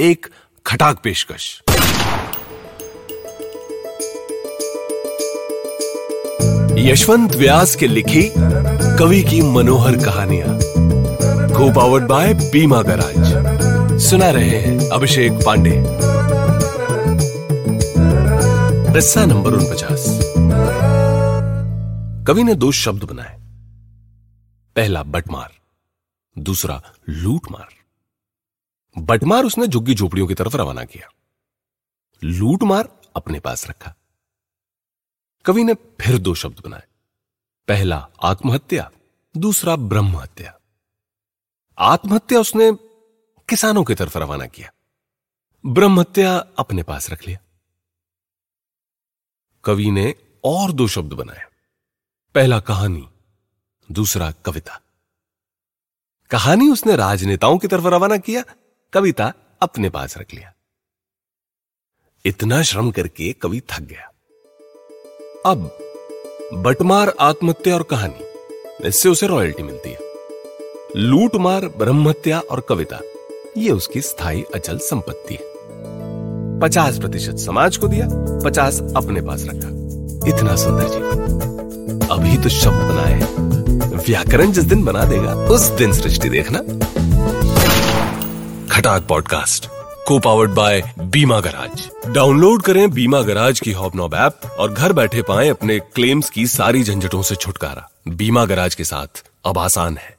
एक खटाक पेशकश। यशवंत व्यास के लिखी कवि की मनोहर कहानियाँ। को पावर्ड बाय बीमा गराज सुना रहे हैं अभिषेक पांडे। किस्सा नंबर उनपचास। कवि ने दो शब्द बनाए। पहला बटमार, दूसरा लूटमार। बटमार उसने झुग्गी झोपड़ियों की तरफ़ रवाना किया। लूटमार अपने पास रखा। कवि ने फिर दो शब्द बनाए। पहला, आत्महत्या, दूसरा ब्रह्म हत्या आत्महत्या उसने किसानों की तरफ़ रवाना किया। ब्रह्म हत्या अपने पास रख लिया। कवि ने और दो शब्द बनाए। पहला, कहानी, दूसरा, कविता। कहानी उसने राजनेताओं की तरफ़ रवाना किया कविता अपने पास रख लिया। इतना श्रम करके कवि थक गया। अब, बटमार आत्महत्या और कहानी, इससे उसे रॉयल्टी मिलती है। लूटमार, ब्रह्महत्या और कविता, ये उसकी स्थायी अचल संपत्ति है। पचास प्रतिशत समाज को दिया, पचास अपने पास रखा। इतना सुंदर जीवन। अभी तो शब्द बनाए व्याकरण जिस दिन बना देगा, उस दिन सृष्टि देखना। खटाक पॉडकास्ट को powered by Bima garage download करें बीमा गराज की हॉबनॉब ऐप और घर बैठे पाएँ अपने क्लेम्स की सारी झंझटों से छुटकारा। बीमा गराज के साथ अब आसान है।